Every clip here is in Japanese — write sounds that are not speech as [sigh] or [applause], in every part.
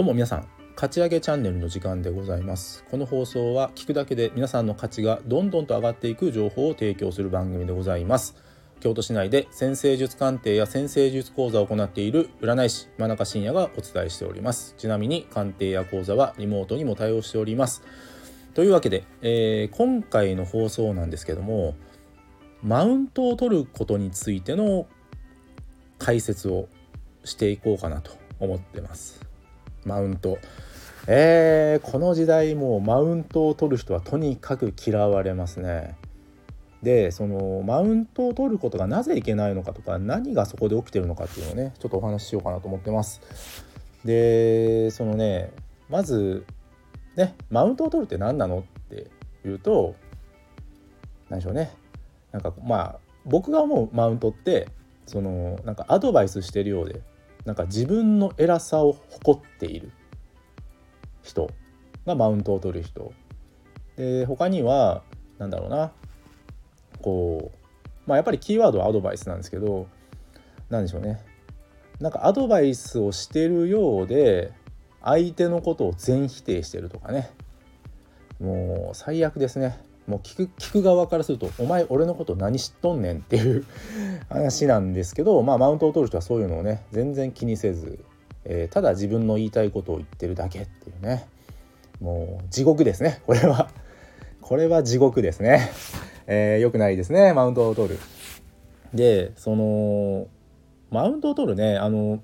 どうも皆さん勝ち上げチャンネルの時間でございます。この放送は聞くだけで皆さんの価値がどんどんと上がっていく情報を提供する番組でございます。京都市内で先生術鑑定や先生術講座を行っている占い師真中信也がお伝えしております。ちなみに鑑定や講座はリモートにも対応しております。というわけで、えー、今回の放送なんですけどもマウントを取ることについての解説をしていこうかなと思ってます。マウント。えー、この時代もうマウントを取る人はとにかく嫌われますね。でそのマウントを取ることがなぜいけないのかとか何がそこで起きてるのかっていうのをねちょっとお話ししようかなと思ってます。でそのねまずねマウントを取るって何なのっていうと何でしょうね。なんかまあ僕が思うマウントってそのなんかアドバイスしてるようで。なんか自分の偉さを誇っている人がマウントを取る人。で他には何だろうな。こうまあやっぱりキーワードはアドバイスなんですけど何でしょうね。なんかアドバイスをしてるようで相手のことを全否定してるとかね。もう最悪ですね。もう聞く聞く側からすると「お前俺のこと何知っとんねん」っていう [laughs] 話なんですけどまあマウントを取る人はそういうのをね全然気にせず、えー、ただ自分の言いたいことを言ってるだけっていうね。もう地獄ですね。これは。これは地獄ですね、えー、よくないですね。マウントを取る。でそのマウントを取るねあの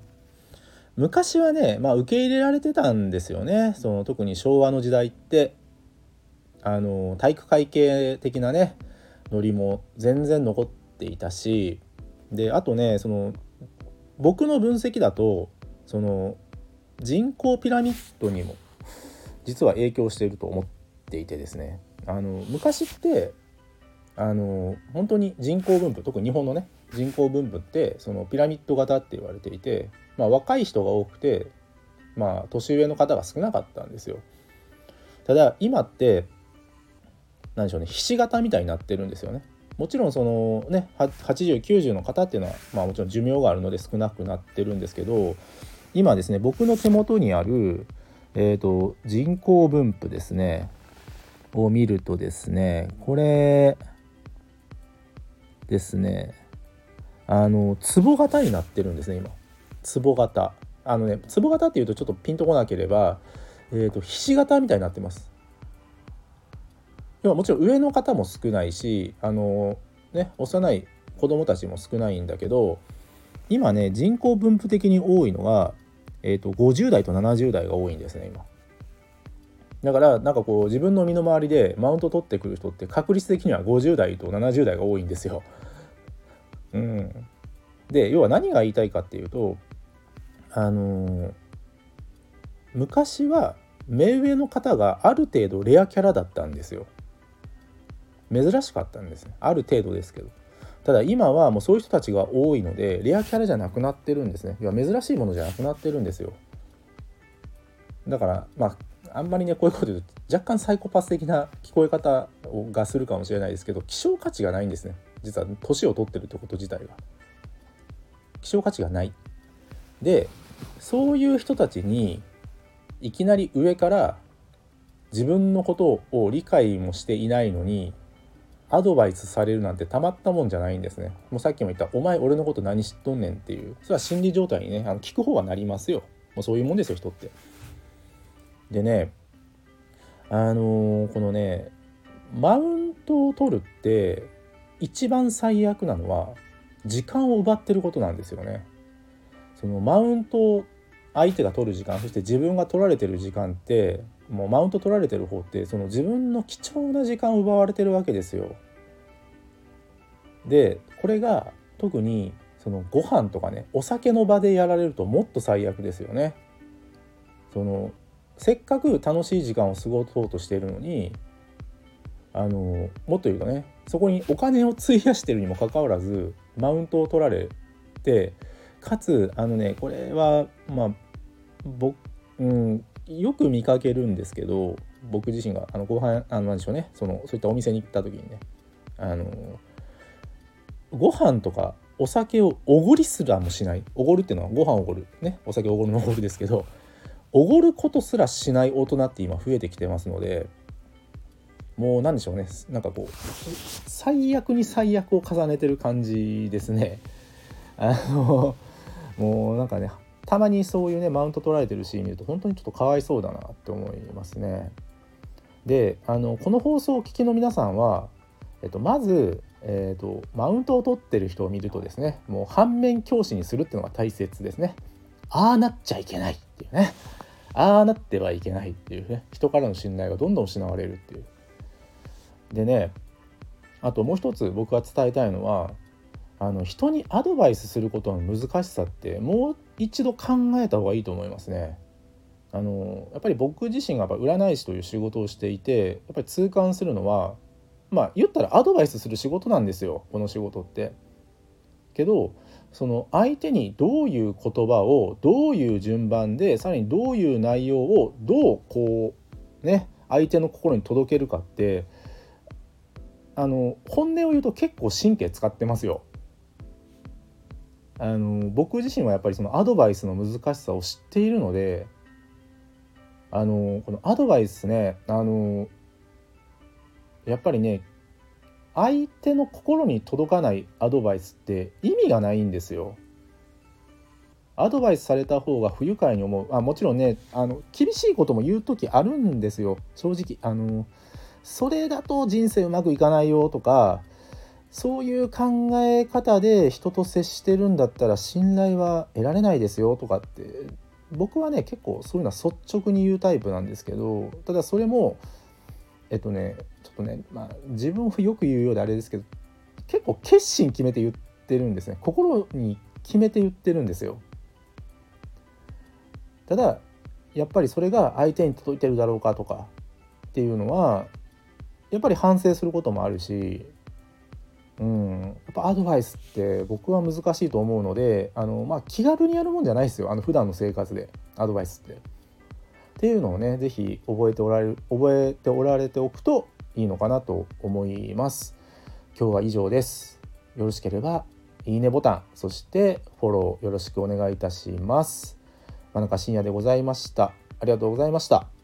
昔はね、まあ、受け入れられてたんですよね。その特に昭和の時代って。あの体育会系的なねノリも全然残っていたしであとねその僕の分析だとその人口ピラミッドにも実は影響していると思っていてですねあの昔ってあの本当に人口分布特に日本のね人口分布ってそのピラミッド型って言われていて、まあ、若い人が多くて、まあ、年上の方が少なかったんですよ。ただ今って何でしょうねひし形みたいになってるんですよね。もちろんそのね8090の方っていうのは、まあ、もちろん寿命があるので少なくなってるんですけど今ですね僕の手元にある、えーと、人口分布ですねを見るとですねこれですねあの壺型になってるんですね今。壺型。あのね壺型っていうとちょっとピンとこなければ、えーとひし形みたいになってます。要はもちろん上の方も少ないしあの、ね、幼い子供たちも少ないんだけど今ね人口分布的に多いのが、えーと、50代と70代が多いんですね今。だからなんかこう自分の身の回りでマウント取ってくる人って確率的には50代と70代が多いんですよ。うん、で要は何が言いたいかっていうとあのー、昔は目上の方がある程度レアキャラだったんですよ。珍しかったんですね。ある程度ですけど。ただ今はもうそういう人たちが多いのでレアキャラじゃなくなってるんですね。要は珍しいものじゃなくなってるんですよ。だからまああんまりねこういうこと言うと若干サイコパス的な聞こえ方がするかもしれないですけど希少価値がないんですね。実は年を取ってるってこと自体が。希少価値がない。でそういう人たちにいきなり上から自分のことを理解もしていないのにアドバイスされるなんてたまったもんじゃないんですね。もうさっきも言った「お前俺のこと何知っとんねん」っていうそれは心理状態にねあの聞く方はなりますよ。もうそういうもんですよ人って。でねあのー、このねマウントを取るって一番最悪なのは時間を奪ってることなんですよね。そのマウントを相手が取る時間そして自分が取られてる時間ってもうマウント取られてる方ってその自分の貴重な時間を奪われてるわけですよ。でこれが特にそのご飯とかねお酒の場でやられるともっと最悪ですよね。そのせっかく楽しい時間を過ごそうとしているのにあのもっと言うとねそこにお金を費やしてるにもかかわらずマウントを取られてかつあのねこれはまあ僕、うん、よく見かけるんですけど僕自身があのご飯あのなんでしょうね。そのそういったお店に行った時にねあのご飯とかお酒をおごりすらもしない。おごるっていうのはご飯おごる。ね。お酒おごるのおごるですけどおごることすらしない大人って今増えてきてますのでもう何でしょうね。なんかこう最悪に最悪を重ねてる感じですね。あのもうなんかねたまにそういうねマウント取られてるシーン見ると本当にちょっとかわいそうだなって思いますね。であのこの放送をお聞きの皆さんは、えっと、まず、えっと、マウントを取ってる人を見るとですねもう反面教師にするっていうのが大切ですね。ああなっちゃいけないっていうねああなってはいけないっていうね人からの信頼がどんどん失われるっていうでねあともう一つ僕が伝えたいのはあの人にアドバイスすることの難しさってもう一度考えた方がいいと思いますね。あのやっぱり僕自身がやっぱ占い師という仕事をしていてやっぱり痛感するのはまあ言ったらアドバイスする仕事なんですよこの仕事って。けどその相手にどういう言葉をどういう順番でさらにどういう内容をどうこうね相手の心に届けるかってあの本音を言うと結構神経使ってますよ。あの僕自身はやっぱりそのアドバイスの難しさを知っているのであのこのアドバイスねあのやっぱりね相手の心に届かないアドバイスって意味がないんですよ。アドバイスされた方が不愉快に思うあもちろんねあの厳しいことも言う時あるんですよ正直あのそれだと人生うまくいかないよとかそういう考え方で人と接してるんだったら信頼は得られないですよとかって僕はね結構そういうのは率直に言うタイプなんですけどただそれもえっとねちょっとね、まあ、自分をよく言うようであれですけど結構決心決めて言ってるんですね。心に決めて言ってるんですよ。ただやっぱりそれが相手に届いてるだろうかとかっていうのはやっぱり反省することもあるし、うん、やっぱアドバイスって僕は難しいと思うのであの、まあ、気軽にやるもんじゃないですよあの普段の生活でアドバイスって。っていうのをね是非覚えておられる覚えておられておくといいのかなと思います。今日は以上です。よろしければいいねボタンそしてフォローよろしくお願いいたします。真中深夜でございました。ありがとうございました。